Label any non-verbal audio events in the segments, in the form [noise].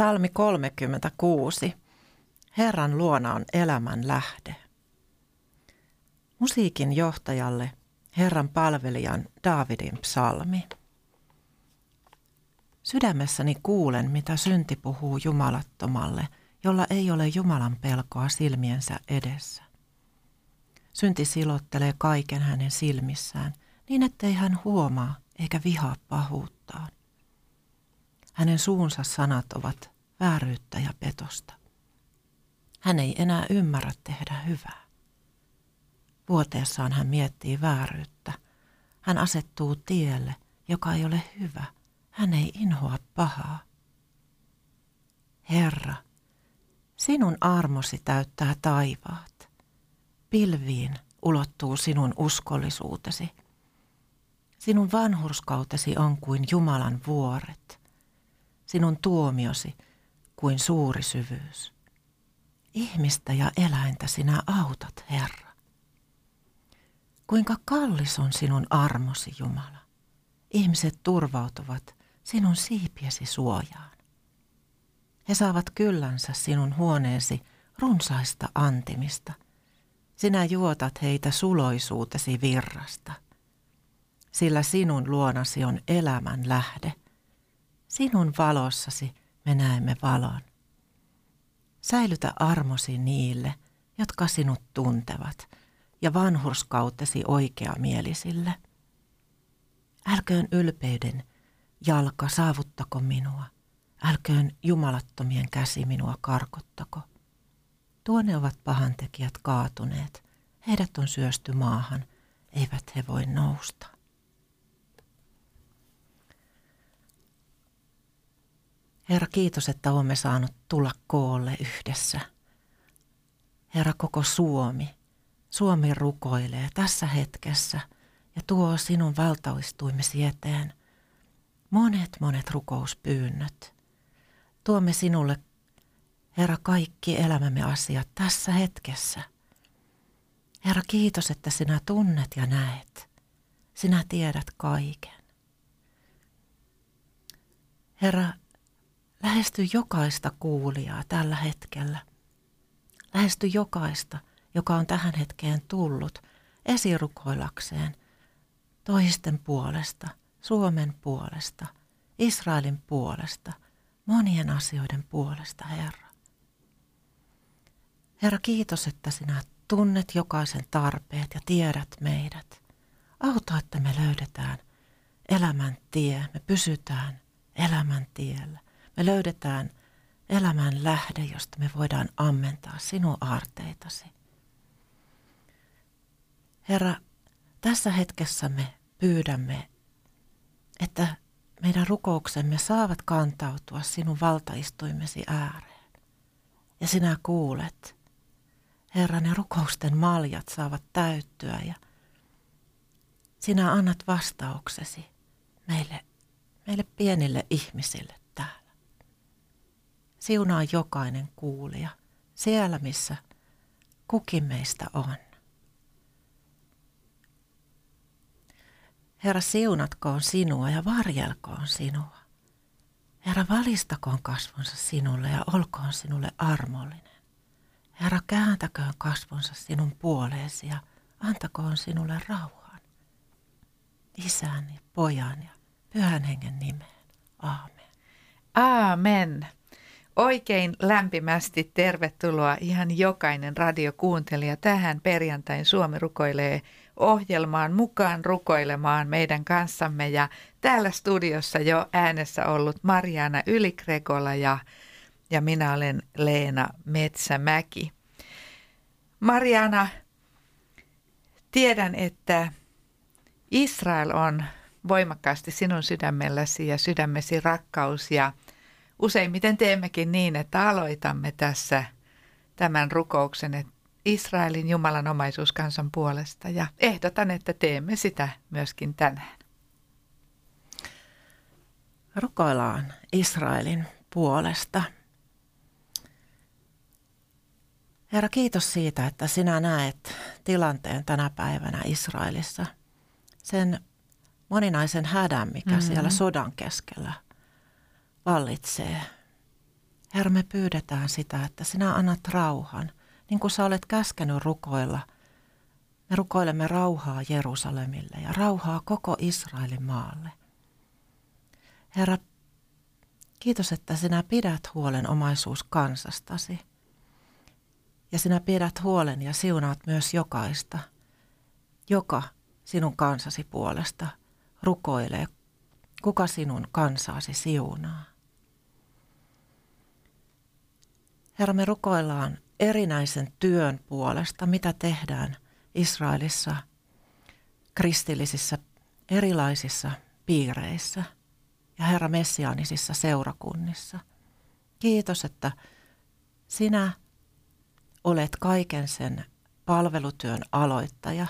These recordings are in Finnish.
Psalmi 36. Herran luona on elämän lähde. Musiikin johtajalle Herran palvelijan Daavidin psalmi. Sydämessäni kuulen, mitä synti puhuu jumalattomalle, jolla ei ole Jumalan pelkoa silmiensä edessä. Synti silottelee kaiken hänen silmissään, niin ettei hän huomaa eikä vihaa pahuuttaan. Hänen suunsa sanat ovat vääryyttä ja petosta. Hän ei enää ymmärrä tehdä hyvää. Vuoteessaan hän miettii vääryyttä. Hän asettuu tielle, joka ei ole hyvä. Hän ei inhoa pahaa. Herra, sinun armosi täyttää taivaat. Pilviin ulottuu sinun uskollisuutesi. Sinun vanhurskautesi on kuin Jumalan vuoret sinun tuomiosi kuin suuri syvyys. Ihmistä ja eläintä sinä autat, Herra. Kuinka kallis on sinun armosi, Jumala. Ihmiset turvautuvat sinun siipiesi suojaan. He saavat kyllänsä sinun huoneesi runsaista antimista. Sinä juotat heitä suloisuutesi virrasta, sillä sinun luonasi on elämän lähde – Sinun valossasi me näemme valon. Säilytä armosi niille, jotka sinut tuntevat, ja vanhurskautesi oikeamielisille. Älköön ylpeyden jalka saavuttako minua, älköön jumalattomien käsi minua karkottako. Tuonne ovat pahantekijät kaatuneet, heidät on syösty maahan, eivät he voi nousta. Herra, kiitos, että olemme saanut tulla koolle yhdessä. Herra, koko Suomi, Suomi rukoilee tässä hetkessä ja tuo sinun valtauistuimesi eteen monet monet rukouspyynnöt. Tuomme sinulle, Herra, kaikki elämämme asiat tässä hetkessä. Herra, kiitos, että sinä tunnet ja näet. Sinä tiedät kaiken. Herra, Lähesty jokaista kuulijaa tällä hetkellä. Lähesty jokaista, joka on tähän hetkeen tullut esirukoilakseen toisten puolesta, Suomen puolesta, Israelin puolesta, monien asioiden puolesta, Herra. Herra, kiitos, että sinä tunnet jokaisen tarpeet ja tiedät meidät. Auta, että me löydetään elämän tie, me pysytään elämän tiellä. Me löydetään elämän lähde, josta me voidaan ammentaa sinun aarteitasi. Herra, tässä hetkessä me pyydämme, että meidän rukouksemme saavat kantautua sinun valtaistuimesi ääreen. Ja sinä kuulet, Herra, ne rukousten maljat saavat täyttyä ja sinä annat vastauksesi meille, meille pienille ihmisille Siunaa jokainen kuulija siellä, missä kukin meistä on. Herra, siunatkoon sinua ja varjelkoon sinua. Herra, valistakoon kasvonsa sinulle ja olkoon sinulle armollinen. Herra, kääntäköön kasvonsa sinun puoleesi ja antakoon sinulle rauhan. Isän ja pojan ja pyhän hengen nimeen. Aamen. Aamen. Oikein lämpimästi tervetuloa ihan jokainen radiokuuntelija tähän perjantain Suomi rukoilee ohjelmaan mukaan rukoilemaan meidän kanssamme. Ja täällä studiossa jo äänessä ollut Mariana Ylikrekola ja, ja minä olen Leena Metsämäki. Mariana, tiedän, että Israel on voimakkaasti sinun sydämelläsi ja sydämesi rakkaus ja useimmiten teemmekin niin, että aloitamme tässä tämän rukouksen, että Israelin Jumalan omaisuus kansan puolesta ja ehdotan, että teemme sitä myöskin tänään. Rukoillaan Israelin puolesta. Herra, kiitos siitä, että sinä näet tilanteen tänä päivänä Israelissa. Sen moninaisen hädän, mikä mm-hmm. siellä sodan keskellä vallitsee. Herra, me pyydetään sitä, että sinä annat rauhan – niin kuin sä olet käskenyt rukoilla. Me rukoilemme rauhaa Jerusalemille ja rauhaa koko Israelin maalle. Herra, kiitos, että sinä pidät huolen omaisuus kansastasi. Ja sinä pidät huolen ja siunaat myös jokaista, joka sinun kansasi puolesta rukoilee, kuka sinun kansaasi siunaa. Herra, me rukoillaan erinäisen työn puolesta, mitä tehdään Israelissa kristillisissä erilaisissa piireissä ja Herra messiaanisissa seurakunnissa. Kiitos, että sinä olet kaiken sen palvelutyön aloittaja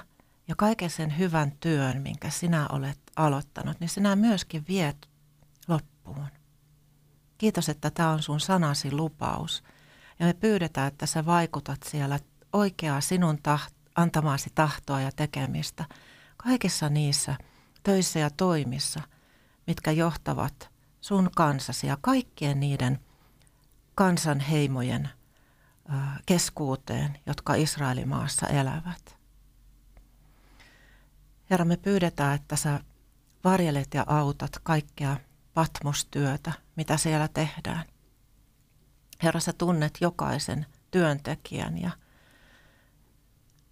ja kaiken sen hyvän työn, minkä sinä olet aloittanut, niin sinä myöskin viet loppuun. Kiitos, että tämä on sun sanasi lupaus – ja me pyydetään, että sä vaikutat siellä oikeaa sinun taht- antamaasi tahtoa ja tekemistä kaikissa niissä töissä ja toimissa, mitkä johtavat sun kansasi ja kaikkien niiden kansanheimojen keskuuteen, jotka Israelin maassa elävät. Herra, me pyydetään, että sä varjelet ja autat kaikkea patmostyötä, mitä siellä tehdään. Herra, sä tunnet jokaisen työntekijän ja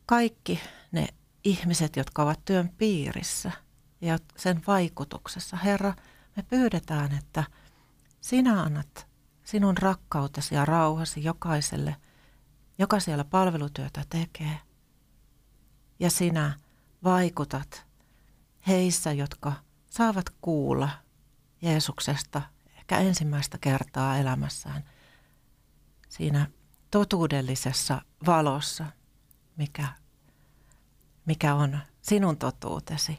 kaikki ne ihmiset, jotka ovat työn piirissä ja sen vaikutuksessa. Herra, me pyydetään, että sinä annat sinun rakkautesi ja rauhasi jokaiselle, joka siellä palvelutyötä tekee. Ja sinä vaikutat heissä, jotka saavat kuulla Jeesuksesta ehkä ensimmäistä kertaa elämässään – siinä totuudellisessa valossa, mikä, mikä on sinun totuutesi,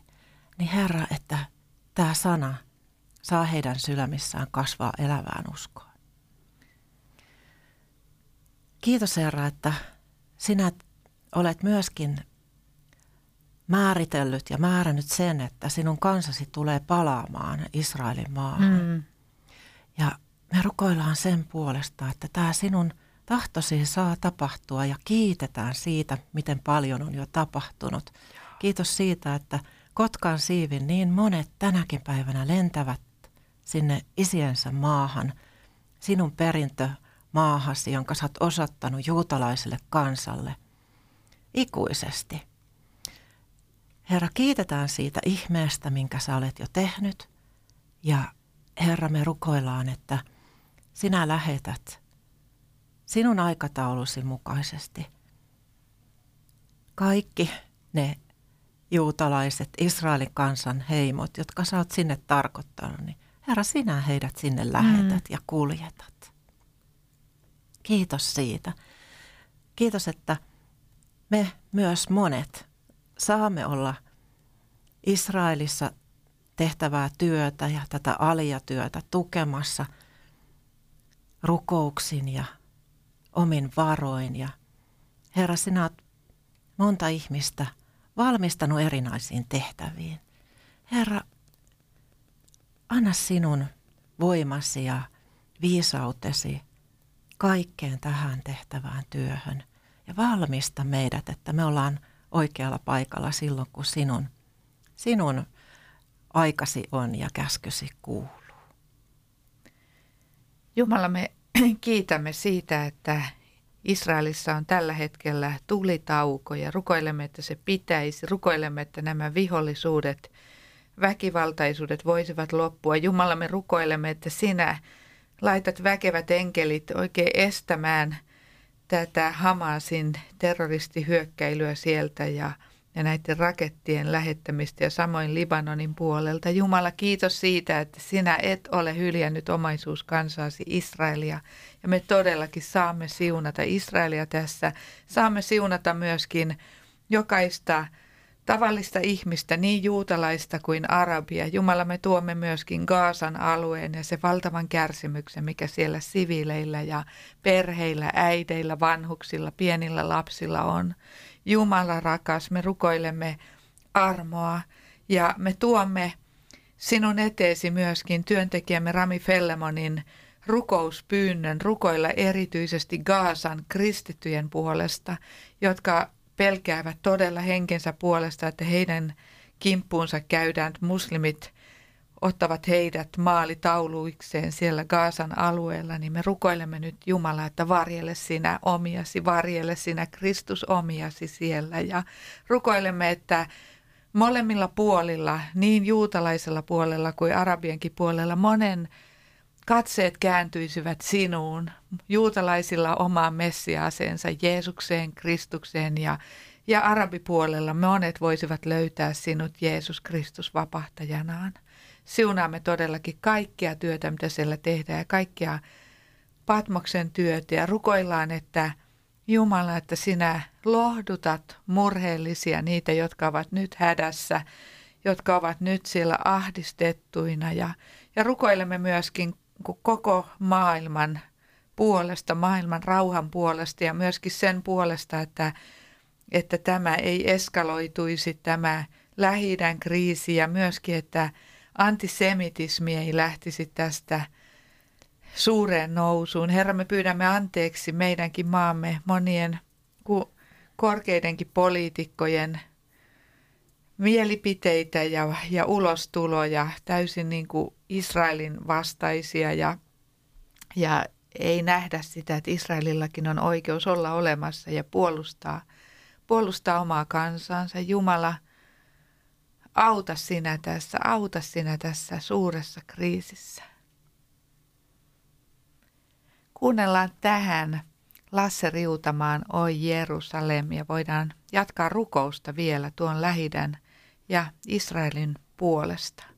niin Herra, että tämä sana saa heidän sydämissään kasvaa elävään uskoon. Kiitos Herra, että sinä olet myöskin määritellyt ja määrännyt sen, että sinun kansasi tulee palaamaan Israelin maahan. Mm. Ja me rukoillaan sen puolesta, että tämä sinun tahtosi saa tapahtua ja kiitetään siitä, miten paljon on jo tapahtunut. Kiitos siitä, että Kotkan siivin niin monet tänäkin päivänä lentävät sinne isiensä maahan, sinun perintö maahasi, jonka sä oot osoittanut juutalaiselle kansalle ikuisesti. Herra, kiitetään siitä ihmeestä, minkä sä olet jo tehnyt. Ja Herra, me rukoillaan, että – sinä lähetät sinun aikataulusi mukaisesti kaikki ne juutalaiset Israelin kansan heimot, jotka sä oot sinne tarkoittanut, niin Herra, sinä heidät sinne lähetät mm. ja kuljetat. Kiitos siitä. Kiitos, että me myös monet saamme olla Israelissa tehtävää työtä ja tätä aliatyötä tukemassa – rukouksin ja omin varoin. Ja Herra, sinä olet monta ihmistä valmistanut erinäisiin tehtäviin. Herra, anna sinun voimasi ja viisautesi kaikkeen tähän tehtävään työhön ja valmista meidät, että me ollaan oikealla paikalla silloin, kun sinun, sinun aikasi on ja käskysi kuuluu. Jumala, me [clears throat] kiitämme siitä, että Israelissa on tällä hetkellä tulitauko ja rukoilemme, että se pitäisi. Rukoilemme, että nämä vihollisuudet, väkivaltaisuudet voisivat loppua. Jumala, me rukoilemme, että sinä laitat väkevät enkelit oikein estämään tätä Hamasin terroristihyökkäilyä sieltä ja – ja näiden rakettien lähettämistä ja samoin Libanonin puolelta. Jumala, kiitos siitä, että sinä et ole hyljännyt omaisuuskansaasi Israelia. Ja me todellakin saamme siunata Israelia tässä. Saamme siunata myöskin jokaista tavallista ihmistä, niin juutalaista kuin arabia. Jumala, me tuomme myöskin Gaasan alueen ja se valtavan kärsimyksen, mikä siellä siviileillä ja perheillä, äideillä, vanhuksilla, pienillä lapsilla on. Jumala rakas, me rukoilemme armoa ja me tuomme sinun eteesi myöskin työntekijämme Rami Fellemonin rukouspyynnön rukoilla erityisesti Gaasan kristittyjen puolesta, jotka pelkäävät todella henkensä puolesta, että heidän kimppuunsa käydään muslimit ottavat heidät maalitauluikseen siellä Gaasan alueella, niin me rukoilemme nyt Jumala, että varjele sinä omiasi, varjele sinä Kristus omiasi siellä. Ja rukoilemme, että molemmilla puolilla, niin juutalaisella puolella kuin arabienkin puolella, monen katseet kääntyisivät sinuun, juutalaisilla omaan messiaaseensa, Jeesukseen, Kristukseen ja, ja arabipuolella monet voisivat löytää sinut Jeesus Kristus vapahtajanaan siunaamme todellakin kaikkia työtä, mitä siellä tehdään ja kaikkia Patmoksen työtä. Ja rukoillaan, että Jumala, että sinä lohdutat murheellisia, niitä, jotka ovat nyt hädässä, jotka ovat nyt siellä ahdistettuina. Ja, ja rukoilemme myöskin koko maailman puolesta, maailman rauhan puolesta ja myöskin sen puolesta, että, että tämä ei eskaloituisi, tämä lähi kriisi ja myöskin, että antisemitismi ei lähtisi tästä suureen nousuun. Herra, me pyydämme anteeksi meidänkin maamme monien korkeidenkin poliitikkojen mielipiteitä ja, ja ulostuloja, täysin niin kuin Israelin vastaisia ja, ja ei nähdä sitä, että Israelillakin on oikeus olla olemassa ja puolustaa, puolustaa omaa kansansa. Jumala – Auta sinä tässä, auta sinä tässä suuressa kriisissä. Kuunnellaan tähän Lasse Riutamaan Oi Jerusalem ja voidaan jatkaa rukousta vielä tuon lähidän ja Israelin puolesta.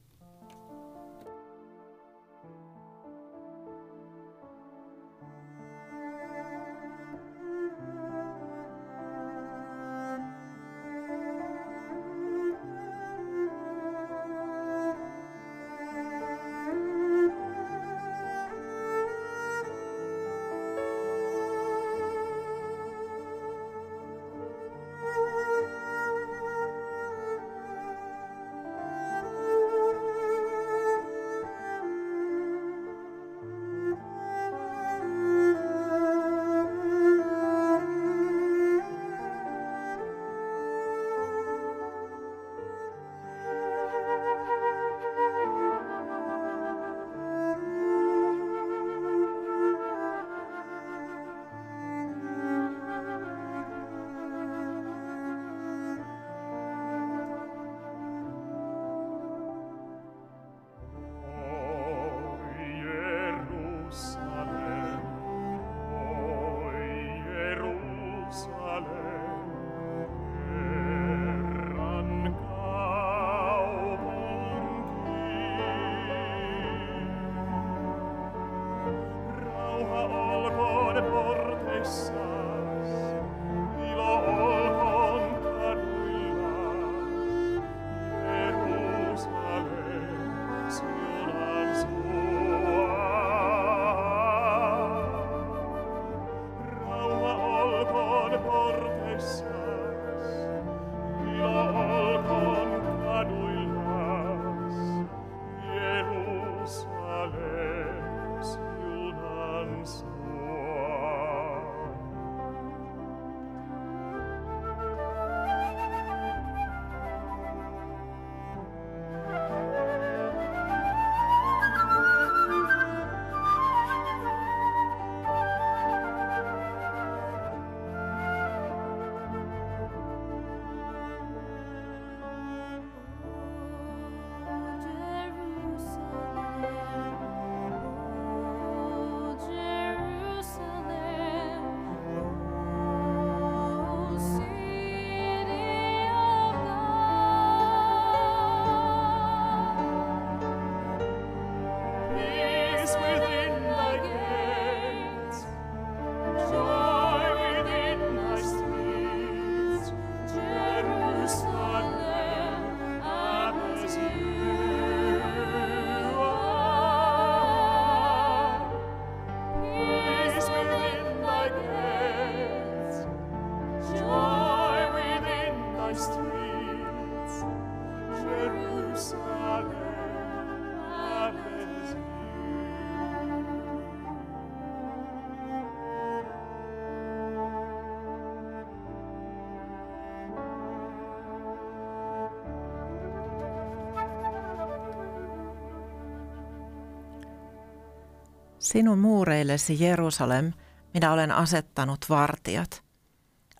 Sinun muureillesi Jerusalem, minä olen asettanut vartijat.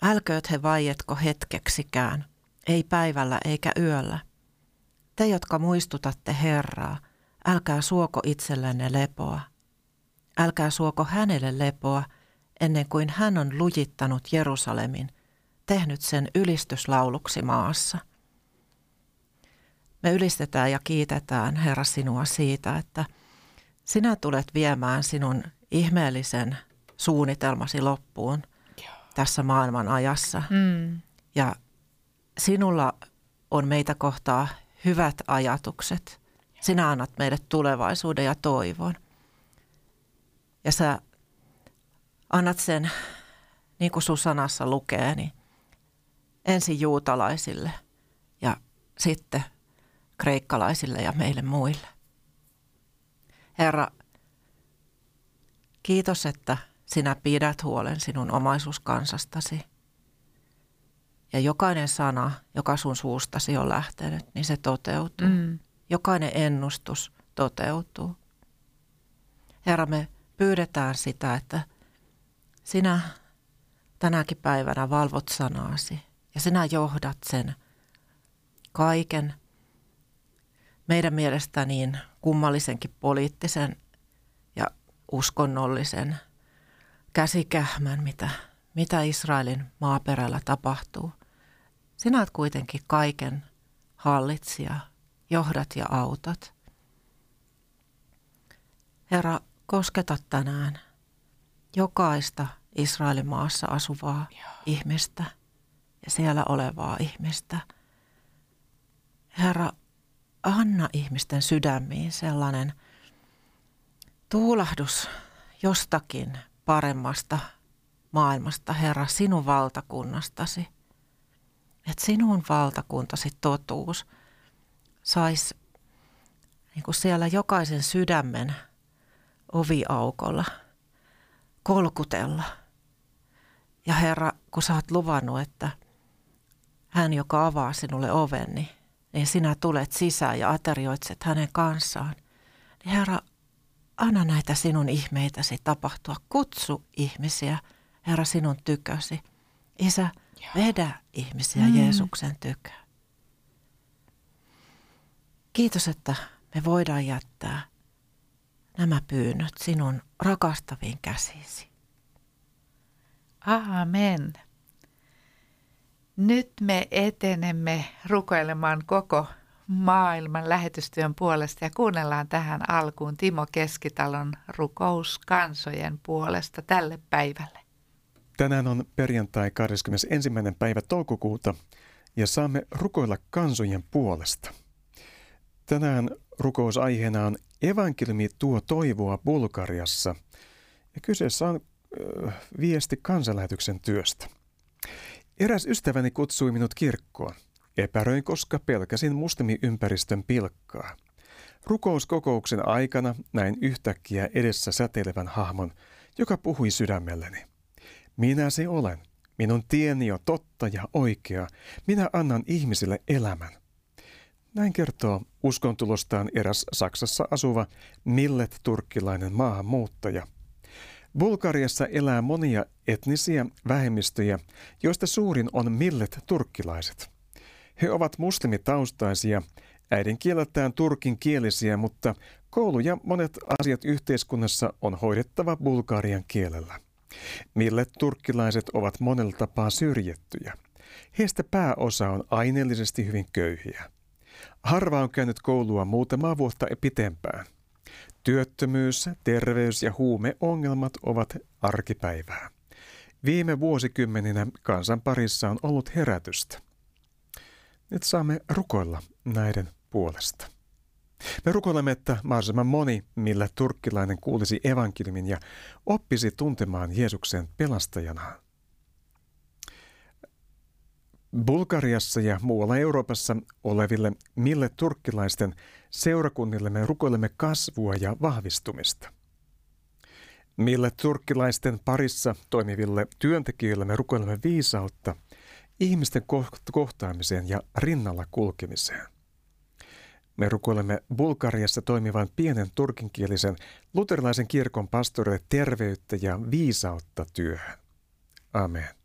Älkööt he vaietko hetkeksikään, ei päivällä eikä yöllä. Te, jotka muistutatte Herraa, älkää suoko itsellenne lepoa. Älkää suoko hänelle lepoa, ennen kuin hän on lujittanut Jerusalemin, tehnyt sen ylistyslauluksi maassa. Me ylistetään ja kiitetään, Herra, sinua siitä, että sinä tulet viemään sinun ihmeellisen suunnitelmasi loppuun tässä maailman ajassa. Mm. Ja sinulla on meitä kohtaa hyvät ajatukset. Sinä annat meille tulevaisuuden ja toivon. Ja sä annat sen, niin kuin sun sanassa lukee, niin ensin juutalaisille ja sitten kreikkalaisille ja meille muille. Herra, kiitos, että sinä pidät huolen sinun omaisuuskansastasi. Ja jokainen sana, joka sun suustasi on lähtenyt, niin se toteutuu. Mm. Jokainen ennustus toteutuu. Herra, me pyydetään sitä, että sinä tänäkin päivänä valvot sanaasi ja sinä johdat sen kaiken meidän mielestä niin kummallisenkin poliittisen ja uskonnollisen käsikähmän, mitä, mitä Israelin maaperällä tapahtuu. Sinä olet kuitenkin kaiken hallitsija, johdat ja autat. Herra, kosketa tänään jokaista Israelin maassa asuvaa Joo. ihmistä ja siellä olevaa ihmistä. Herra, anna ihmisten sydämiin sellainen tuulahdus jostakin paremmasta maailmasta, Herra, sinun valtakunnastasi. Että sinun valtakuntasi totuus saisi niin siellä jokaisen sydämen oviaukolla kolkutella. Ja Herra, kun sä oot luvannut, että hän, joka avaa sinulle oven, niin, niin sinä tulet sisään ja aterioitset hänen kanssaan. Niin Herra, anna näitä sinun ihmeitäsi tapahtua. Kutsu ihmisiä, Herra, sinun tykösi. Isä, vedä ihmisiä mm. Jeesuksen tyköön. Kiitos, että me voidaan jättää nämä pyynnöt sinun rakastaviin käsisi. Amen. Nyt me etenemme rukoilemaan koko maailman lähetystyön puolesta ja kuunnellaan tähän alkuun Timo Keskitalon rukous kansojen puolesta tälle päivälle. Tänään on perjantai 21. päivä toukokuuta ja saamme rukoilla kansojen puolesta. Tänään rukousaiheena on Evankeliumi tuo toivoa Bulgariassa ja kyseessä on äh, viesti kansanlähetyksen työstä. Eräs ystäväni kutsui minut kirkkoon. Epäröin, koska pelkäsin muslimiympäristön pilkkaa. Rukouskokouksen aikana näin yhtäkkiä edessä säteilevän hahmon, joka puhui sydämelleni. Minä se olen. Minun tieni on totta ja oikea. Minä annan ihmisille elämän. Näin kertoo uskontulostaan eräs Saksassa asuva millet-turkkilainen maahanmuuttaja. Bulgariassa elää monia etnisiä vähemmistöjä, joista suurin on millet-turkkilaiset. He ovat muslimitaustaisia, äidinkieleltään turkin kielisiä, mutta koulu ja monet asiat yhteiskunnassa on hoidettava bulgarian kielellä. Millet-turkkilaiset ovat monella tapaa syrjettyjä. Heistä pääosa on aineellisesti hyvin köyhiä. Harva on käynyt koulua muutamaa vuotta pitempään. Työttömyys, terveys ja huumeongelmat ovat arkipäivää. Viime vuosikymmeninä kansan parissa on ollut herätystä. Nyt saamme rukoilla näiden puolesta. Me rukoilemme, että mahdollisimman moni, millä turkkilainen kuulisi evankeliumin ja oppisi tuntemaan Jeesuksen pelastajana. Bulgariassa ja muualla Euroopassa oleville mille turkkilaisten seurakunnille me rukoilemme kasvua ja vahvistumista. Mille turkkilaisten parissa toimiville työntekijöille me rukoilemme viisautta ihmisten kohtaamiseen ja rinnalla kulkemiseen. Me rukoilemme Bulgariassa toimivan pienen turkinkielisen luterilaisen kirkon pastorille terveyttä ja viisautta työhön. Amen.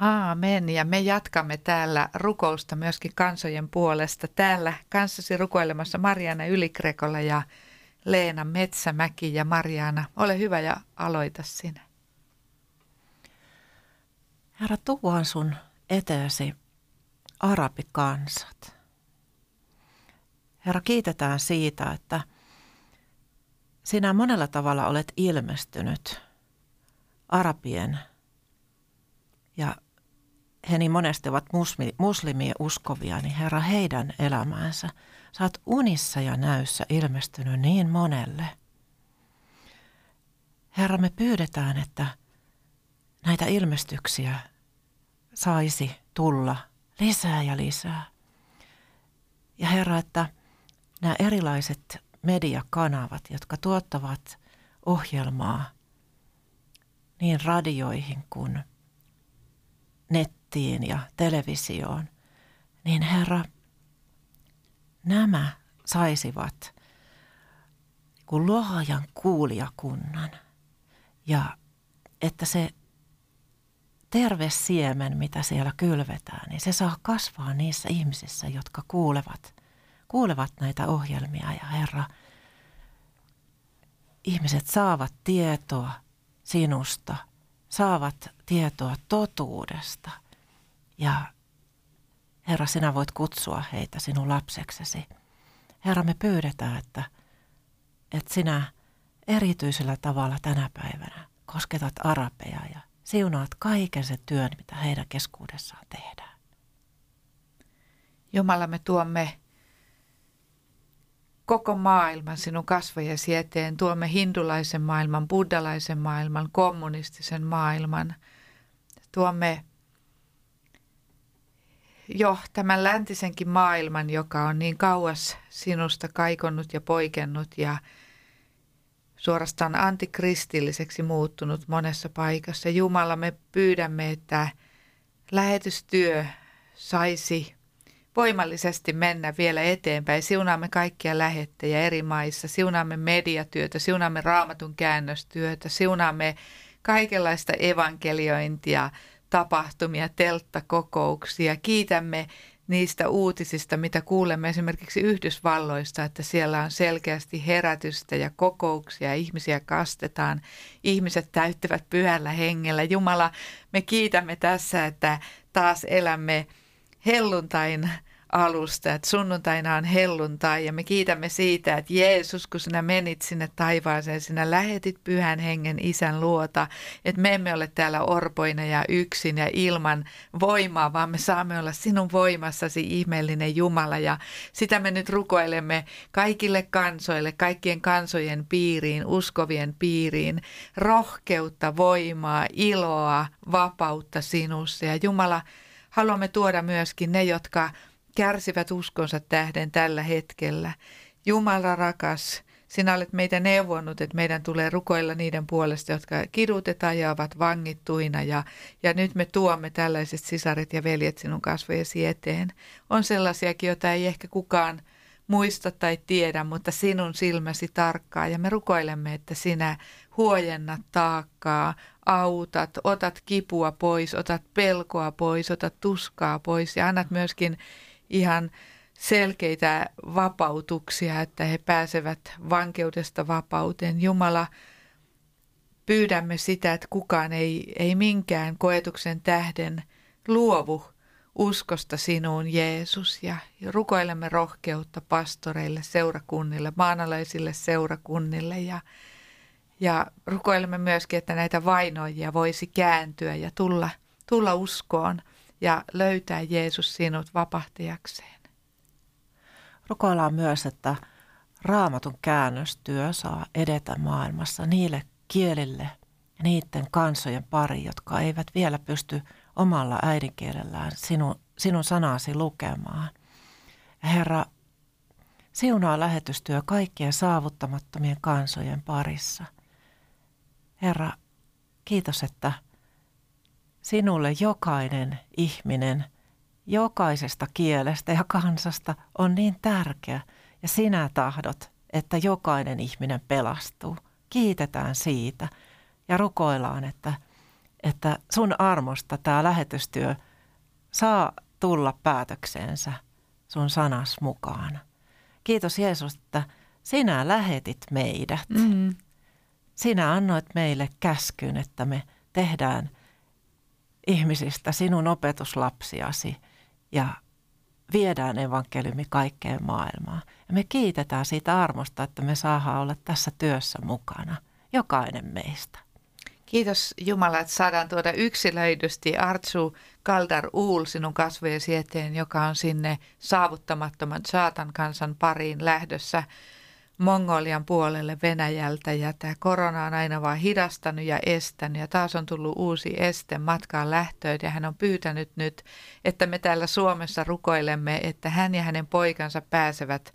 Aamen. Ja me jatkamme täällä rukousta myöskin kansojen puolesta. Täällä kanssasi rukoilemassa Mariana Ylikrekolla ja Leena Metsämäki ja Mariana. Ole hyvä ja aloita sinä. Herra, tuon sun eteesi arabikansat. Herra, kiitetään siitä, että sinä monella tavalla olet ilmestynyt arabien ja he niin monesti ovat muslimien uskovia, niin Herra, heidän elämäänsä. Sä oot unissa ja näyssä ilmestynyt niin monelle. Herra, me pyydetään, että näitä ilmestyksiä saisi tulla lisää ja lisää. Ja Herra, että nämä erilaiset mediakanavat, jotka tuottavat ohjelmaa niin radioihin kuin nettiin ja televisioon, niin Herra, nämä saisivat kuin luojan kuulijakunnan ja että se terve siemen, mitä siellä kylvetään, niin se saa kasvaa niissä ihmisissä, jotka kuulevat, kuulevat näitä ohjelmia. Ja Herra, ihmiset saavat tietoa sinusta, saavat tietoa totuudesta. Ja Herra, sinä voit kutsua heitä sinun lapseksesi. Herra, me pyydetään, että, että sinä erityisellä tavalla tänä päivänä kosketat arabeja ja siunaat kaiken sen työn, mitä heidän keskuudessaan tehdään. Jumala, me tuomme koko maailman sinun kasvojesi eteen. Tuomme hindulaisen maailman, buddhalaisen maailman, kommunistisen maailman. Tuomme jo tämän läntisenkin maailman, joka on niin kauas sinusta kaikonnut ja poikennut ja suorastaan antikristilliseksi muuttunut monessa paikassa. Jumala, me pyydämme, että lähetystyö saisi voimallisesti mennä vielä eteenpäin. Siunaamme kaikkia lähettejä eri maissa, siunaamme mediatyötä, siunaamme raamatun käännöstyötä, siunaamme kaikenlaista evankeliointia, tapahtumia, telttakokouksia. Kiitämme niistä uutisista, mitä kuulemme esimerkiksi Yhdysvalloista, että siellä on selkeästi herätystä ja kokouksia, ihmisiä kastetaan, ihmiset täyttävät pyhällä hengellä. Jumala, me kiitämme tässä, että taas elämme helluntain alusta, että sunnuntaina on helluntai ja me kiitämme siitä, että Jeesus, kun sinä menit sinne taivaaseen, sinä lähetit pyhän hengen isän luota, että me emme ole täällä orpoina ja yksin ja ilman voimaa, vaan me saamme olla sinun voimassasi ihmeellinen Jumala. Ja sitä me nyt rukoilemme kaikille kansoille, kaikkien kansojen piiriin, uskovien piiriin, rohkeutta, voimaa, iloa, vapautta sinussa. Ja Jumala, haluamme tuoda myöskin ne, jotka kärsivät uskonsa tähden tällä hetkellä. Jumala rakas, sinä olet meitä neuvonnut, että meidän tulee rukoilla niiden puolesta, jotka kidutetaan ja ovat vangittuina. Ja, ja nyt me tuomme tällaiset sisaret ja veljet sinun kasvojesi eteen. On sellaisiakin, joita ei ehkä kukaan muista tai tiedä, mutta sinun silmäsi tarkkaa. Ja me rukoilemme, että sinä huojennat taakkaa, autat, otat kipua pois, otat pelkoa pois, otat tuskaa pois ja annat myöskin ihan selkeitä vapautuksia, että he pääsevät vankeudesta vapauteen. Jumala, pyydämme sitä, että kukaan ei, ei minkään koetuksen tähden luovu uskosta sinuun, Jeesus, ja rukoilemme rohkeutta pastoreille, seurakunnille, maanalaisille seurakunnille, ja, ja rukoilemme myöskin, että näitä vainoijia voisi kääntyä ja tulla, tulla uskoon – ja löytää Jeesus sinut vapahtajakseen. Rukoillaan myös, että raamatun käännöstyö saa edetä maailmassa niille kielille ja niiden kansojen pari, jotka eivät vielä pysty omalla äidinkielellään sinun, sinun sanasi lukemaan. Herra, siunaa lähetystyö kaikkien saavuttamattomien kansojen parissa. Herra, kiitos, että – Sinulle jokainen ihminen jokaisesta kielestä ja kansasta on niin tärkeä ja sinä tahdot, että jokainen ihminen pelastuu. Kiitetään siitä ja rukoillaan, että, että sun armosta tämä lähetystyö saa tulla päätökseensä sun sanas mukaan. Kiitos Jeesus, että sinä lähetit meidät. Mm-hmm. Sinä annoit meille käskyn, että me tehdään ihmisistä sinun opetuslapsiasi ja viedään evankeliumi kaikkeen maailmaan. Ja me kiitetään siitä armosta, että me saadaan olla tässä työssä mukana, jokainen meistä. Kiitos Jumala, että saadaan tuoda yksilöidysti Artsu Kaldar Uul sinun kasvojesi eteen, joka on sinne saavuttamattoman saatan kansan pariin lähdössä Mongolian puolelle Venäjältä ja tämä korona on aina vaan hidastanut ja estänyt ja taas on tullut uusi este matkaan lähtöön ja hän on pyytänyt nyt, että me täällä Suomessa rukoilemme, että hän ja hänen poikansa pääsevät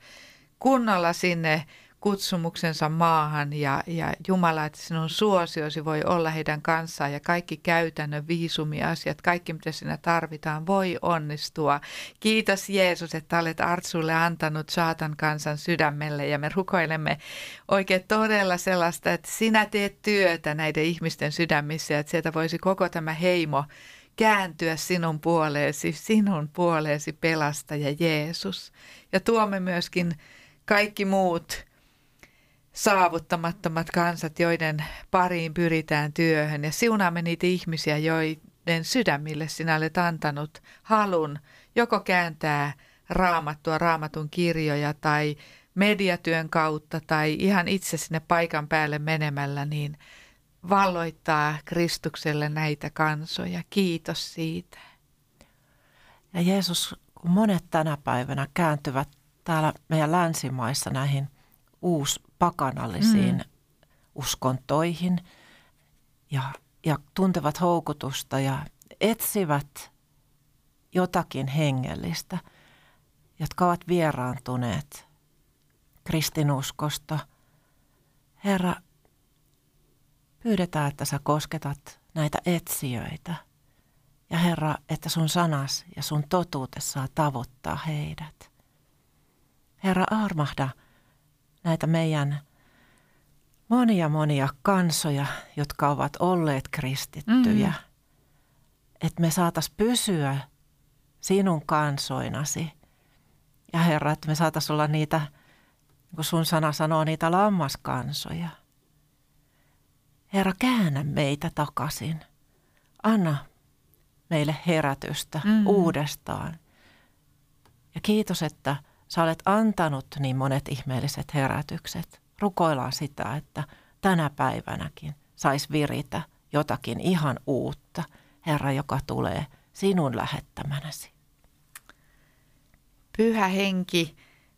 kunnolla sinne kutsumuksensa maahan ja, ja Jumala, että sinun suosiosi voi olla heidän kanssaan ja kaikki käytännön viisumiasiat, kaikki mitä sinä tarvitaan, voi onnistua. Kiitos Jeesus, että olet Artsulle antanut saatan kansan sydämelle ja me rukoilemme oikein todella sellaista, että sinä teet työtä näiden ihmisten sydämissä että sieltä voisi koko tämä heimo kääntyä sinun puoleesi, sinun puoleesi pelastaja Jeesus. Ja tuomme myöskin kaikki muut saavuttamattomat kansat, joiden pariin pyritään työhön. Ja siunaamme niitä ihmisiä, joiden sydämille sinä olet antanut halun joko kääntää raamattua, raamatun kirjoja tai mediatyön kautta tai ihan itse sinne paikan päälle menemällä, niin valloittaa Kristukselle näitä kansoja. Kiitos siitä. Ja Jeesus, kun monet tänä päivänä kääntyvät täällä meidän länsimaissa näihin uus pakanallisiin mm. uskontoihin ja, ja tuntevat houkutusta ja etsivät jotakin hengellistä, jotka ovat vieraantuneet kristinuskosta. Herra, pyydetään, että sä kosketat näitä etsijöitä. Ja Herra, että sun sanas ja sun totuute saa tavoittaa heidät. Herra, armahda – näitä meidän monia monia kansoja, jotka ovat olleet kristittyjä. Mm. Että me saatas pysyä sinun kansoinasi. Ja Herra, että me saatas olla niitä, kun sun sana sanoo, niitä lammaskansoja. Herra, käännä meitä takaisin. Anna meille herätystä mm. uudestaan. Ja kiitos, että – Sä olet antanut niin monet ihmeelliset herätykset. Rukoillaan sitä, että tänä päivänäkin sais viritä jotakin ihan uutta, Herra, joka tulee sinun lähettämänäsi. Pyhä henki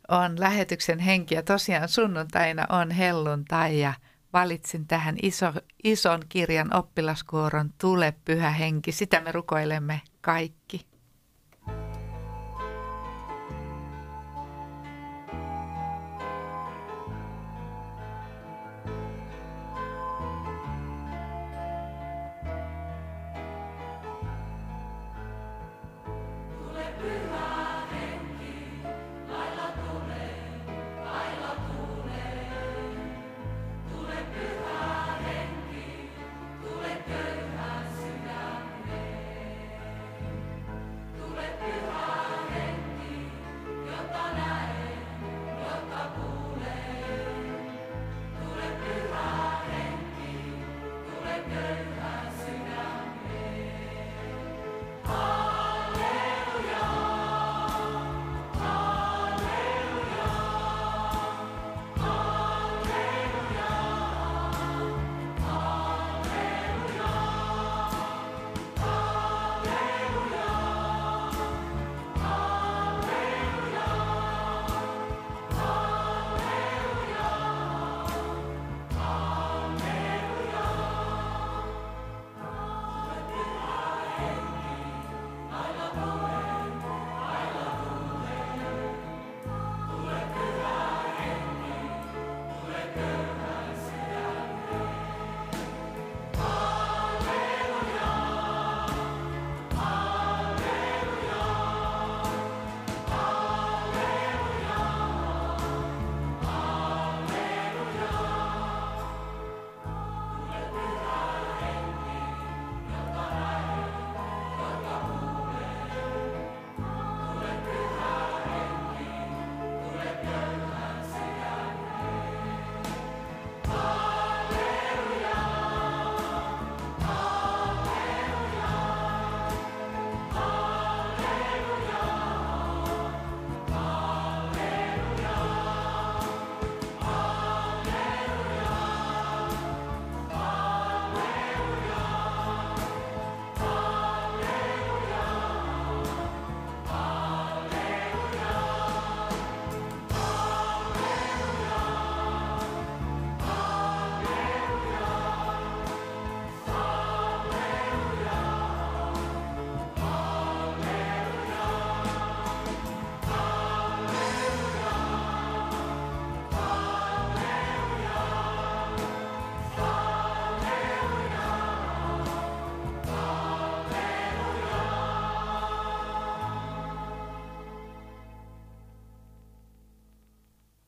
on lähetyksen henki ja tosiaan sunnuntaina on helluntai ja valitsin tähän iso, ison kirjan oppilaskuoron Tule pyhä henki. Sitä me rukoilemme kaikki.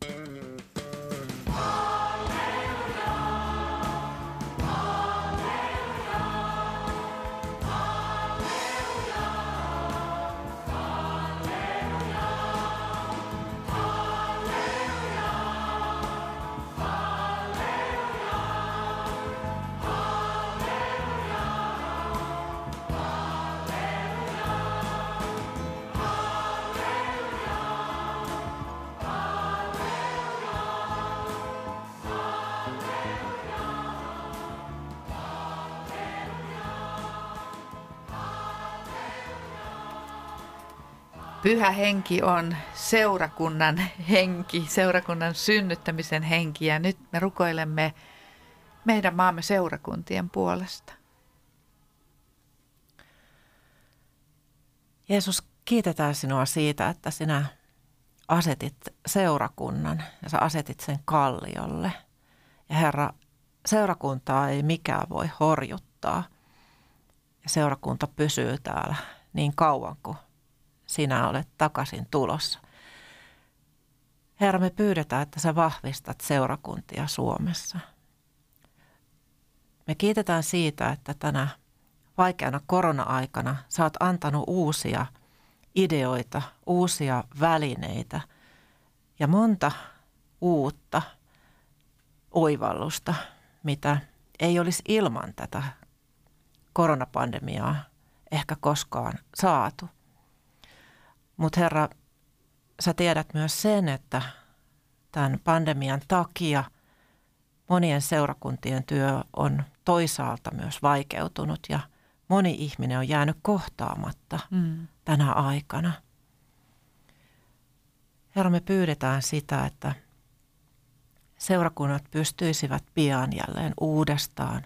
Mm-hmm. Pyhä henki on seurakunnan henki, seurakunnan synnyttämisen henki ja nyt me rukoilemme meidän maamme seurakuntien puolesta. Jeesus, kiitetään sinua siitä, että sinä asetit seurakunnan ja sä asetit sen kalliolle. Ja Herra, seurakuntaa ei mikään voi horjuttaa. Ja seurakunta pysyy täällä niin kauan kuin sinä olet takaisin tulossa. Herra, me pyydetään, että sä vahvistat seurakuntia Suomessa. Me kiitetään siitä, että tänä vaikeana korona-aikana sä oot antanut uusia ideoita, uusia välineitä ja monta uutta oivallusta, mitä ei olisi ilman tätä koronapandemiaa ehkä koskaan saatu. Mutta Herra, sä tiedät myös sen, että tämän pandemian takia monien seurakuntien työ on toisaalta myös vaikeutunut ja moni ihminen on jäänyt kohtaamatta mm. tänä aikana. Herra, me pyydetään sitä, että seurakunnat pystyisivät pian jälleen uudestaan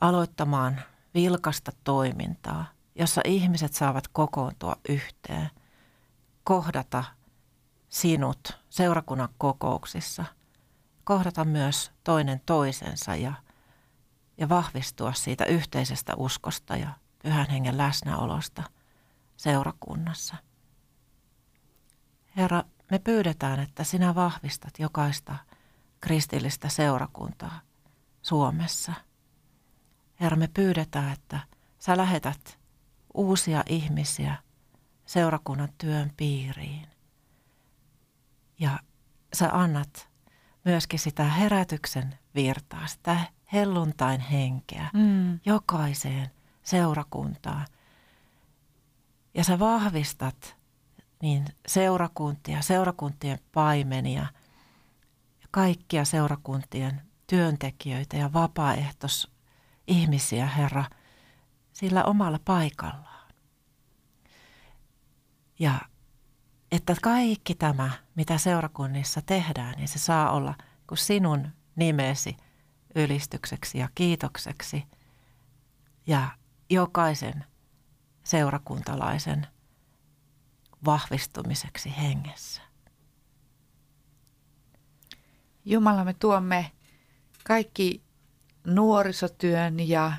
aloittamaan vilkasta toimintaa – jossa ihmiset saavat kokoontua yhteen, kohdata sinut seurakunnan kokouksissa, kohdata myös toinen toisensa ja, ja vahvistua siitä yhteisestä uskosta ja pyhän hengen läsnäolosta seurakunnassa. Herra, me pyydetään, että sinä vahvistat jokaista kristillistä seurakuntaa Suomessa. Herra, me pyydetään, että sä lähetät uusia ihmisiä seurakunnan työn piiriin. Ja sä annat myöskin sitä herätyksen virtaa, sitä helluntain henkeä mm. jokaiseen seurakuntaan. Ja sä vahvistat niin seurakuntia, seurakuntien paimenia ja kaikkia seurakuntien työntekijöitä ja vapaaehtoisihmisiä, Herra – sillä omalla paikallaan. Ja että kaikki tämä, mitä seurakunnissa tehdään, niin se saa olla kuin sinun nimesi ylistykseksi ja kiitokseksi ja jokaisen seurakuntalaisen vahvistumiseksi hengessä. Jumala, me tuomme kaikki nuorisotyön ja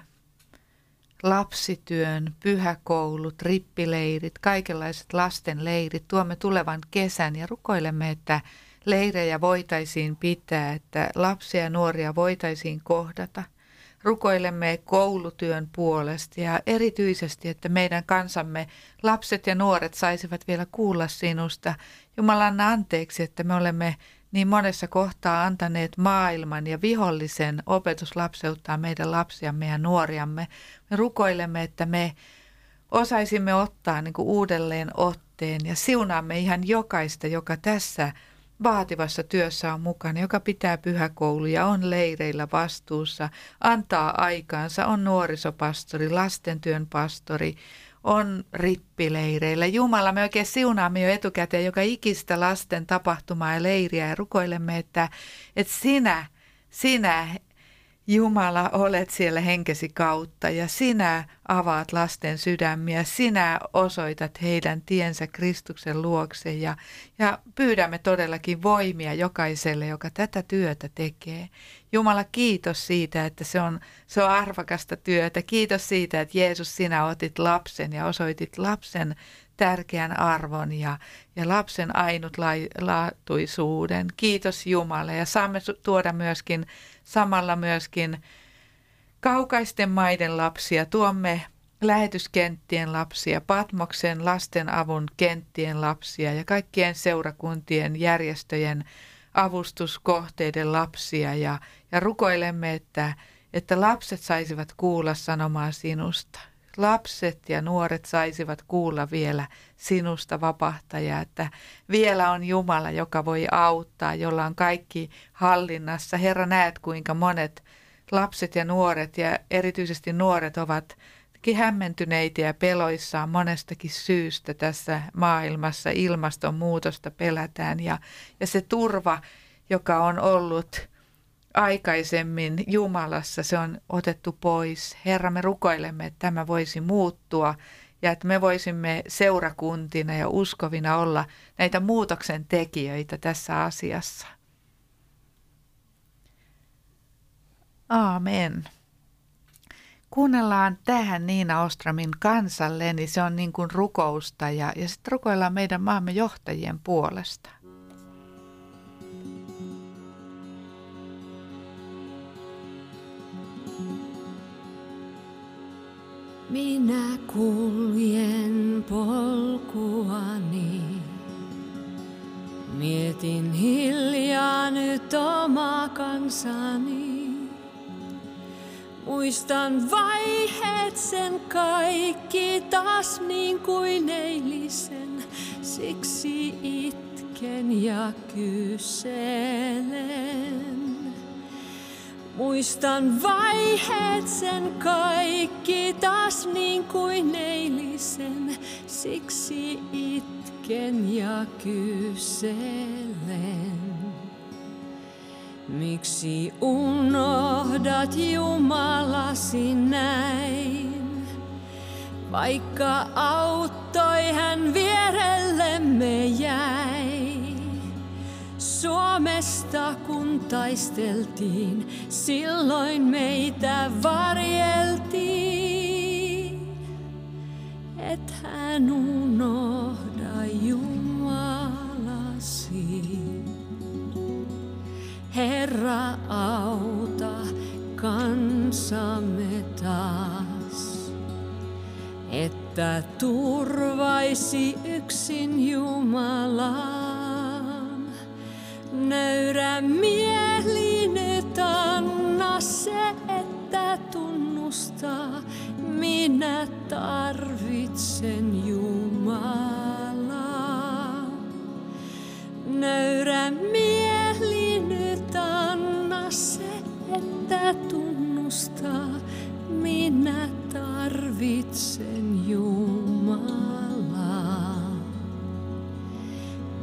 lapsityön, pyhäkoulut, rippileirit, kaikenlaiset lastenleirit. Tuomme tulevan kesän ja rukoilemme, että leirejä voitaisiin pitää, että lapsia ja nuoria voitaisiin kohdata. Rukoilemme koulutyön puolesta ja erityisesti, että meidän kansamme lapset ja nuoret saisivat vielä kuulla sinusta. Jumala anna anteeksi, että me olemme niin monessa kohtaa antaneet maailman ja vihollisen opetuslapseuttaa meidän lapsiamme ja nuoriamme. Me rukoilemme, että me osaisimme ottaa niin kuin uudelleen otteen ja siunaamme ihan jokaista, joka tässä vaativassa työssä on mukana, joka pitää pyhäkouluja, on leireillä vastuussa, antaa aikaansa, on nuorisopastori, lastentyön pastori, on rippileireillä. Jumala, me oikein siunaamme jo etukäteen joka ikistä lasten tapahtumaa ja leiriä ja rukoilemme, että, että sinä, sinä Jumala, olet siellä henkesi kautta ja sinä avaat lasten sydämiä, sinä osoitat heidän tiensä Kristuksen luokse ja, ja pyydämme todellakin voimia jokaiselle, joka tätä työtä tekee. Jumala, kiitos siitä, että se on, se on arvokasta työtä. Kiitos siitä, että Jeesus, sinä otit lapsen ja osoitit lapsen tärkeän arvon ja, ja lapsen ainutlaatuisuuden. Kiitos Jumala ja saamme tuoda myöskin samalla myöskin kaukaisten maiden lapsia. Tuomme lähetyskenttien lapsia, Patmoksen lastenavun kenttien lapsia ja kaikkien seurakuntien järjestöjen avustuskohteiden lapsia ja, ja rukoilemme, että, että lapset saisivat kuulla sanomaa sinusta lapset ja nuoret saisivat kuulla vielä sinusta vapahtaja, että vielä on Jumala, joka voi auttaa, jolla on kaikki hallinnassa. Herra, näet kuinka monet lapset ja nuoret ja erityisesti nuoret ovat hämmentyneitä ja peloissaan monestakin syystä tässä maailmassa. Ilmastonmuutosta pelätään ja, ja se turva, joka on ollut aikaisemmin Jumalassa, se on otettu pois. Herra, me rukoilemme, että tämä voisi muuttua ja että me voisimme seurakuntina ja uskovina olla näitä muutoksen tekijöitä tässä asiassa. Aamen. Kuunnellaan tähän Niina Ostramin kansalle, niin se on niin kuin rukousta ja, ja sitten rukoillaan meidän maamme johtajien puolesta. Minä kuljen polkuani. Mietin hiljaa nyt oma kansani. Muistan vaiheet sen kaikki taas niin kuin eilisen. Siksi itken ja kyselen. Muistan vaiheet sen kaikki taas niin kuin eilisen, siksi itken ja kyselen. Miksi unohdat Jumalasi näin, vaikka auttoi hän vierellemme Suomesta kun taisteltiin, silloin meitä varjeltiin. Et hän unohda Jumalasi. Herra auta kansamme taas, että turvaisi yksin Jumalaa nöyrä mieli nyt anna se, että tunnustaa, minä tarvitsen Jumalaa. Nöyrä mieli nyt anna se, että tunnustaa, minä tarvitsen Jumalaa.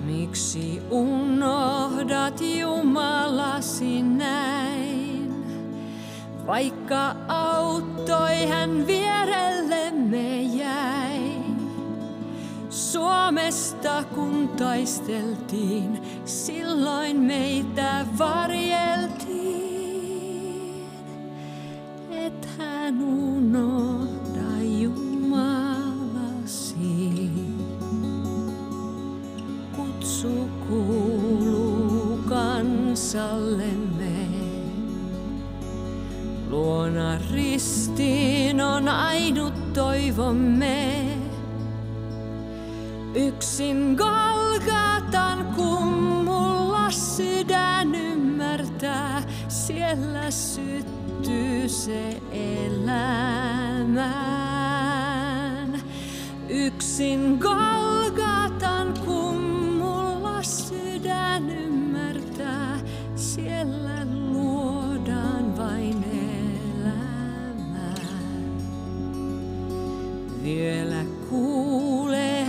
Miksi unohdat Jumalasi näin. Vaikka auttoi hän vierellemme jäi. Suomesta kun taisteltiin, silloin meitä varjeltiin. Et hän unohda Jumalasi. Kutsu kansallemme. Luona ristiin on ainut toivomme. Yksin Golgatan kummulla sydän ymmärtää, siellä syttyy se elämään. Yksin Golgatan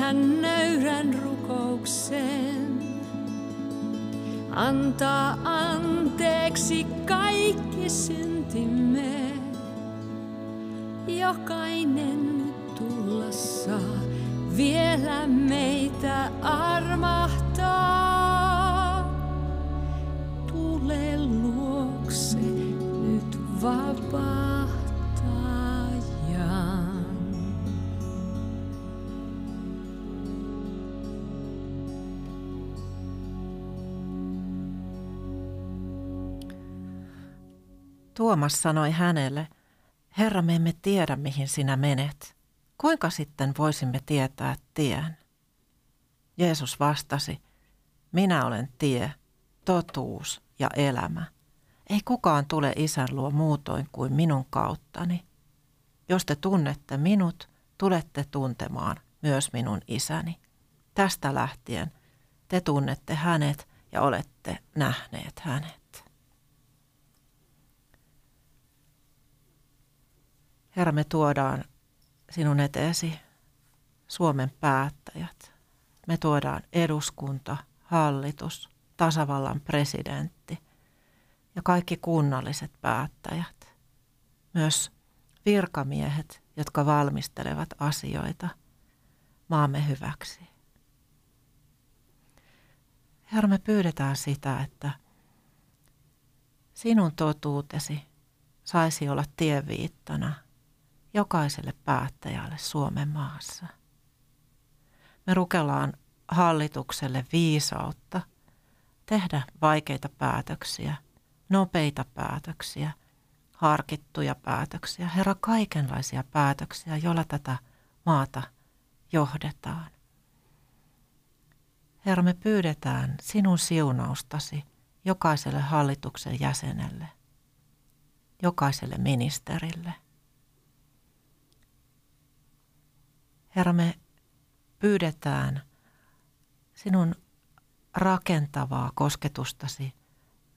hän nöyrän rukouksen. Antaa anteeksi kaikki syntimme. Jokainen tulla saa vielä meitä armahtaa. vapahtajan. Tuomas sanoi hänelle, Herra, me emme tiedä, mihin sinä menet. Kuinka sitten voisimme tietää tien? Jeesus vastasi, minä olen tie, totuus ja elämä. Ei kukaan tule isän luo muutoin kuin minun kauttani. Jos te tunnette minut, tulette tuntemaan myös minun isäni. Tästä lähtien te tunnette hänet ja olette nähneet hänet. Herra, me tuodaan sinun eteesi Suomen päättäjät. Me tuodaan eduskunta, hallitus, tasavallan presidentti ja kaikki kunnalliset päättäjät. Myös virkamiehet, jotka valmistelevat asioita maamme hyväksi. Herra, me pyydetään sitä, että sinun totuutesi saisi olla tieviittana jokaiselle päättäjälle Suomen maassa. Me rukellaan hallitukselle viisautta tehdä vaikeita päätöksiä, nopeita päätöksiä, harkittuja päätöksiä, Herra, kaikenlaisia päätöksiä, joilla tätä maata johdetaan. Herra, me pyydetään sinun siunaustasi jokaiselle hallituksen jäsenelle, jokaiselle ministerille. Herra, me pyydetään sinun rakentavaa kosketustasi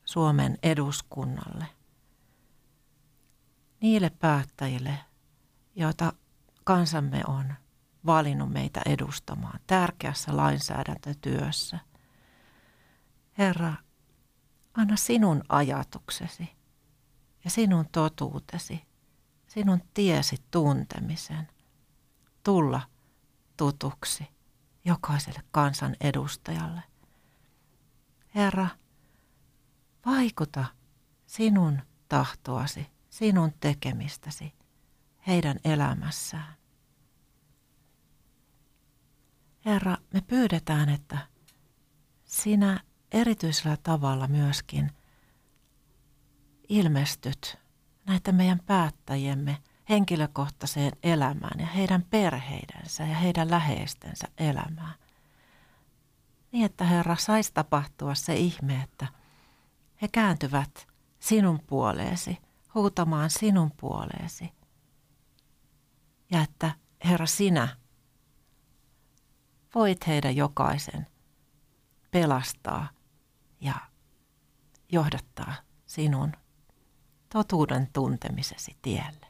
Suomen eduskunnalle, niille päättäjille, joita kansamme on valinnut meitä edustamaan tärkeässä lainsäädäntötyössä. Herra, anna sinun ajatuksesi ja sinun totuutesi, sinun tiesi tuntemisen tulla tutuksi jokaiselle kansan edustajalle. Herra, vaikuta sinun tahtoasi, sinun tekemistäsi heidän elämässään. Herra, me pyydetään, että sinä erityisellä tavalla myöskin ilmestyt näitä meidän päättäjiemme henkilökohtaiseen elämään ja heidän perheidensä ja heidän läheistensä elämään. Niin, että Herra saisi tapahtua se ihme, että he kääntyvät sinun puoleesi, huutamaan sinun puoleesi. Ja että Herra sinä voit heidän jokaisen pelastaa ja johdattaa sinun totuuden tuntemisesi tielle.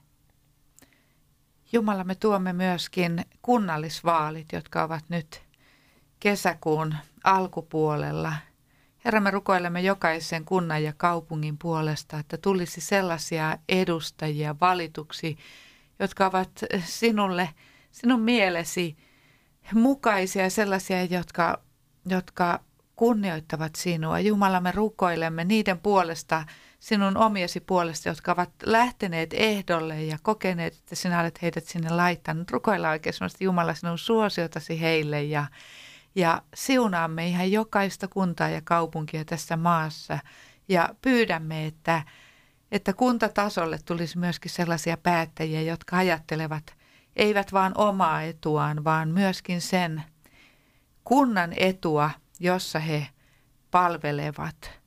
Jumala, me tuomme myöskin kunnallisvaalit, jotka ovat nyt kesäkuun alkupuolella. Herra, me rukoilemme jokaisen kunnan ja kaupungin puolesta, että tulisi sellaisia edustajia valituksi, jotka ovat sinulle, sinun mielesi mukaisia, sellaisia, jotka, jotka kunnioittavat sinua. Jumala, me rukoilemme niiden puolesta, sinun omiesi puolesta, jotka ovat lähteneet ehdolle ja kokeneet, että sinä olet heidät sinne laittanut. Rukoilla oikein Jumala sinun suosiotasi heille ja, ja siunaamme ihan jokaista kuntaa ja kaupunkia tässä maassa ja pyydämme, että, että kuntatasolle tulisi myöskin sellaisia päättäjiä, jotka ajattelevat eivät vain omaa etuaan, vaan myöskin sen kunnan etua, jossa he palvelevat.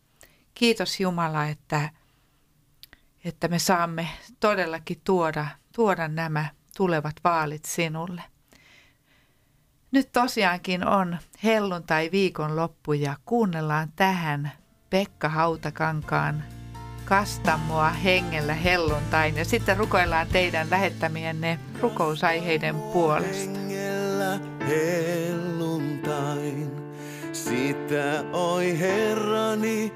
Kiitos Jumala, että, että me saamme todellakin tuoda, tuoda nämä tulevat vaalit sinulle. Nyt tosiaankin on helluntai viikonloppu ja kuunnellaan tähän Pekka Hautakankaan Kastammoa hengellä helluntain ja sitten rukoillaan teidän lähettämienne rukousaiheiden puolesta. Hengellä helluntain, sitä oi Herrani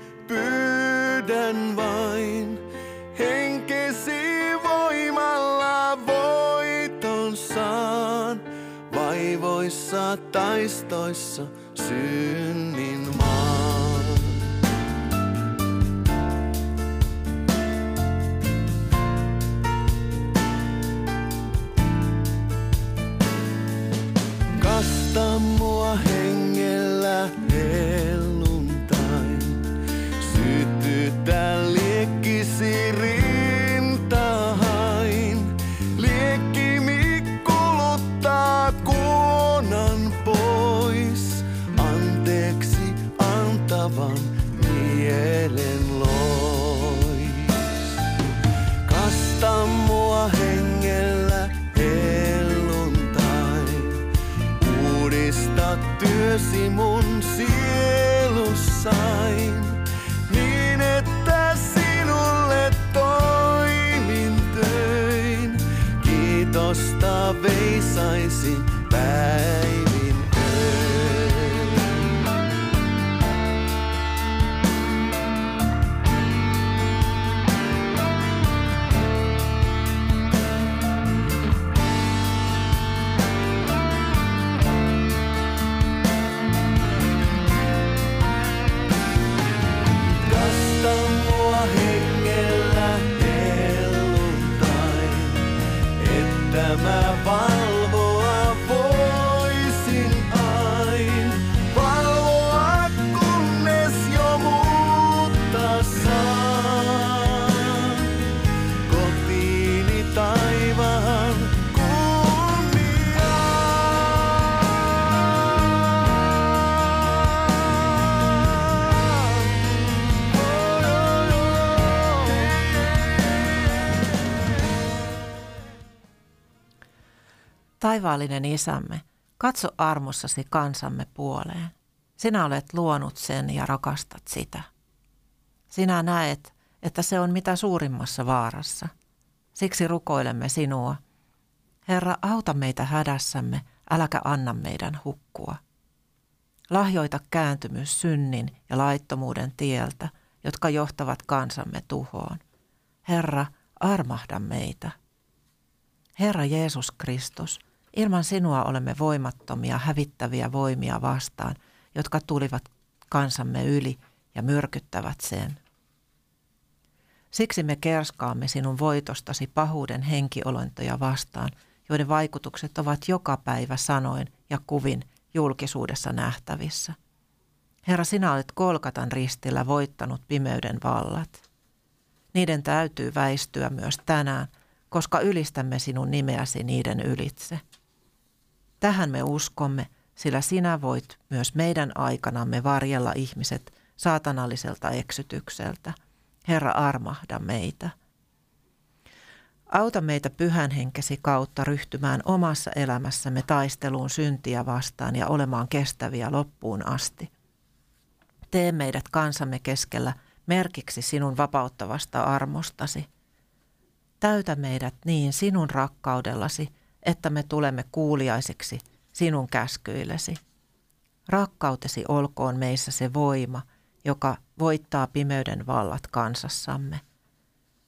pyydän vain. Henkesi voimalla voiton saan, vaivoissa taistoissa synnin Taivaallinen isämme, katso armossasi kansamme puoleen. Sinä olet luonut sen ja rakastat sitä. Sinä näet, että se on mitä suurimmassa vaarassa. Siksi rukoilemme sinua. Herra, auta meitä hädässämme, äläkä anna meidän hukkua. Lahjoita kääntymys synnin ja laittomuuden tieltä, jotka johtavat kansamme tuhoon. Herra, armahda meitä. Herra Jeesus Kristus, ilman sinua olemme voimattomia hävittäviä voimia vastaan, jotka tulivat kansamme yli ja myrkyttävät sen. Siksi me kerskaamme sinun voitostasi pahuuden henkiolontoja vastaan, joiden vaikutukset ovat joka päivä sanoin ja kuvin julkisuudessa nähtävissä. Herra, sinä olet Kolkatan ristillä voittanut pimeyden vallat. Niiden täytyy väistyä myös tänään, koska ylistämme sinun nimeäsi niiden ylitse. Tähän me uskomme, sillä sinä voit myös meidän aikanamme varjella ihmiset saatanalliselta eksytykseltä. Herra, armahda meitä. Auta meitä pyhän henkesi kautta ryhtymään omassa elämässämme taisteluun syntiä vastaan ja olemaan kestäviä loppuun asti. Tee meidät kansamme keskellä merkiksi sinun vapauttavasta armostasi. Täytä meidät niin sinun rakkaudellasi, että me tulemme kuuliaisiksi sinun käskyillesi. Rakkautesi olkoon meissä se voima, joka voittaa pimeyden vallat kansassamme.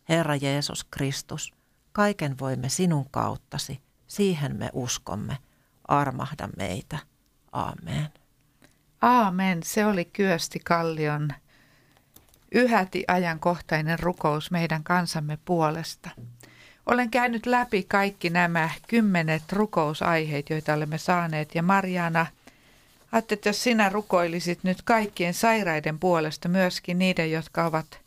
Herra Jeesus Kristus, kaiken voimme sinun kauttasi, siihen me uskomme. Armahda meitä. Amen. Aamen. Se oli Kyösti Kallion yhäti ajankohtainen rukous meidän kansamme puolesta. Olen käynyt läpi kaikki nämä kymmenet rukousaiheet, joita olemme saaneet. Ja Marjana, ajattelin, että jos sinä rukoilisit nyt kaikkien sairaiden puolesta, myöskin niiden, jotka ovat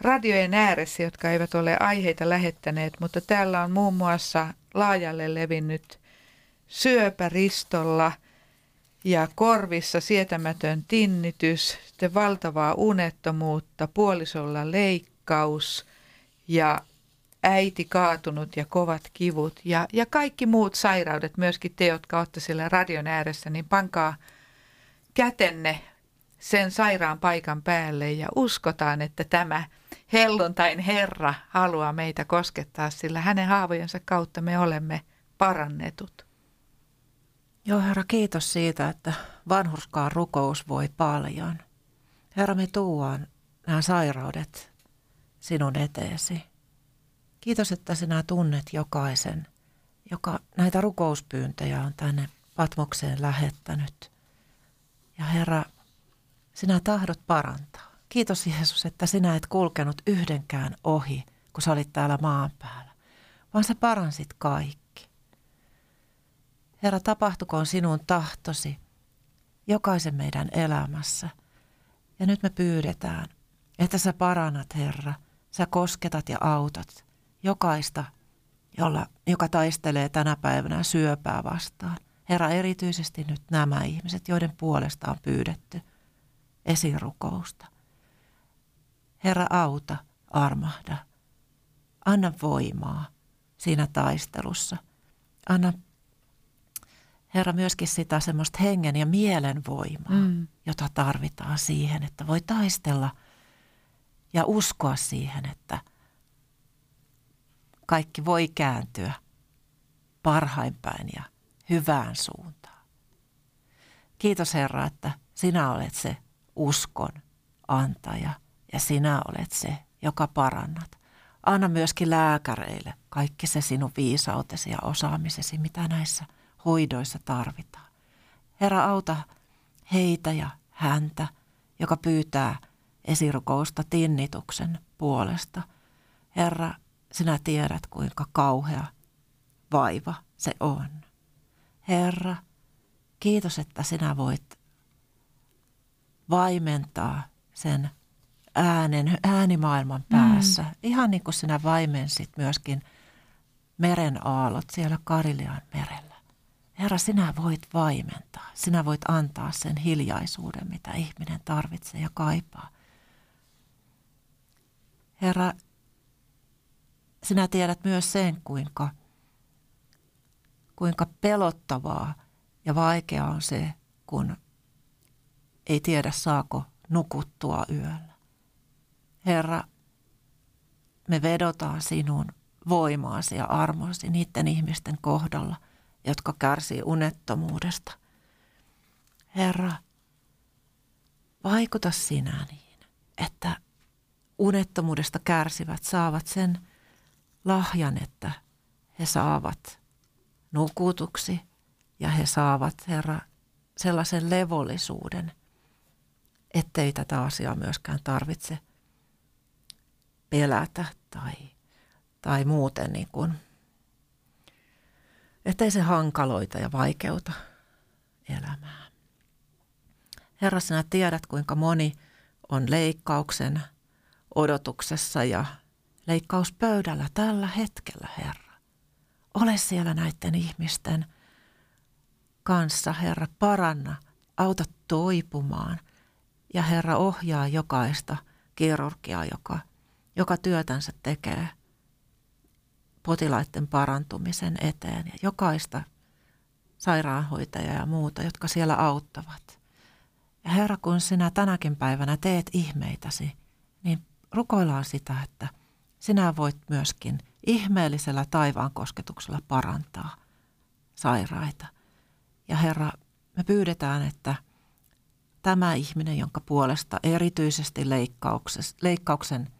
radiojen ääressä, jotka eivät ole aiheita lähettäneet, mutta täällä on muun muassa laajalle levinnyt syöpäristolla ja korvissa sietämätön tinnitys, sitten valtavaa unettomuutta, puolisolla leikkaus ja äiti kaatunut ja kovat kivut ja, ja kaikki muut sairaudet, myöskin te, jotka olette siellä radion ääressä, niin pankaa kätenne sen sairaan paikan päälle ja uskotaan, että tämä helluntain Herra haluaa meitä koskettaa, sillä hänen haavojensa kautta me olemme parannetut. Joo, Herra, kiitos siitä, että vanhurskaan rukous voi paljon. Herra, me tuuaan nämä sairaudet sinun eteesi. Kiitos, että sinä tunnet jokaisen, joka näitä rukouspyyntöjä on tänne Patmokseen lähettänyt. Ja Herra, sinä tahdot parantaa. Kiitos Jeesus, että sinä et kulkenut yhdenkään ohi, kun sä olit täällä maan päällä, vaan sä paransit kaikki. Herra, tapahtukoon sinun tahtosi jokaisen meidän elämässä. Ja nyt me pyydetään, että sä parannat, Herra. Sä kosketat ja autat jokaista, jolla, joka taistelee tänä päivänä syöpää vastaan. Herra, erityisesti nyt nämä ihmiset, joiden puolesta on pyydetty esirukousta. Herra, auta, armahda. Anna voimaa siinä taistelussa. Anna Herra, myöskin sitä semmoista hengen ja mielen voimaa, mm. jota tarvitaan siihen, että voi taistella ja uskoa siihen, että kaikki voi kääntyä parhaimpäin ja hyvään suuntaan. Kiitos Herra, että sinä olet se uskon antaja ja sinä olet se, joka parannat. Anna myöskin lääkäreille kaikki se sinun viisautesi ja osaamisesi, mitä näissä hoidoissa tarvitaan. Herra, auta heitä ja häntä, joka pyytää esirukousta tinnituksen puolesta. Herra, sinä tiedät, kuinka kauhea vaiva se on. Herra, kiitos, että sinä voit vaimentaa sen äänen, äänimaailman mm. päässä. Mm. Ihan niin kuin sinä vaimensit myöskin meren aallot siellä Karilian merellä. Herra, sinä voit vaimentaa. Sinä voit antaa sen hiljaisuuden, mitä ihminen tarvitsee ja kaipaa. Herra, sinä tiedät myös sen, kuinka, kuinka pelottavaa ja vaikeaa on se, kun ei tiedä saako nukuttua yöllä. Herra, me vedotaan sinun voimaasi ja armoasi niiden ihmisten kohdalla, jotka kärsii unettomuudesta. Herra, vaikuta sinä niin, että unettomuudesta kärsivät saavat sen lahjan, että he saavat nukutuksi ja he saavat, Herra, sellaisen levollisuuden, ettei tätä asiaa myöskään tarvitse pelätä tai, tai muuten niin kuin, ettei se hankaloita ja vaikeuta elämää. Herra, sinä tiedät, kuinka moni on leikkauksen odotuksessa ja leikkauspöydällä tällä hetkellä, Herra. Ole siellä näiden ihmisten kanssa, Herra, paranna, auta toipumaan ja Herra ohjaa jokaista kirurgiaa, joka, joka työtänsä tekee potilaiden parantumisen eteen ja jokaista sairaanhoitajaa ja muuta, jotka siellä auttavat. Ja Herra, kun sinä tänäkin päivänä teet ihmeitäsi, niin rukoillaan sitä, että sinä voit myöskin ihmeellisellä taivaan kosketuksella parantaa sairaita. Ja Herra, me pyydetään, että tämä ihminen, jonka puolesta erityisesti leikkauksen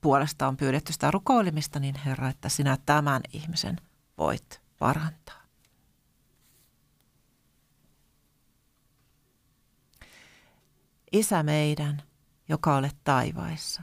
puolesta on pyydetty sitä rukoilemista, niin Herra, että sinä tämän ihmisen voit parantaa. Isä meidän, joka olet taivaissa,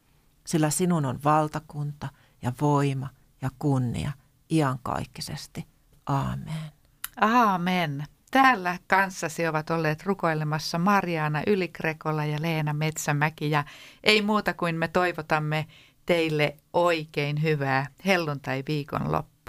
sillä sinun on valtakunta ja voima ja kunnia iankaikkisesti. Aamen. Aamen. Täällä kanssasi ovat olleet rukoilemassa Mariana Ylikrekola ja Leena Metsämäki ja ei muuta kuin me toivotamme teille oikein hyvää helluntai viikonloppua.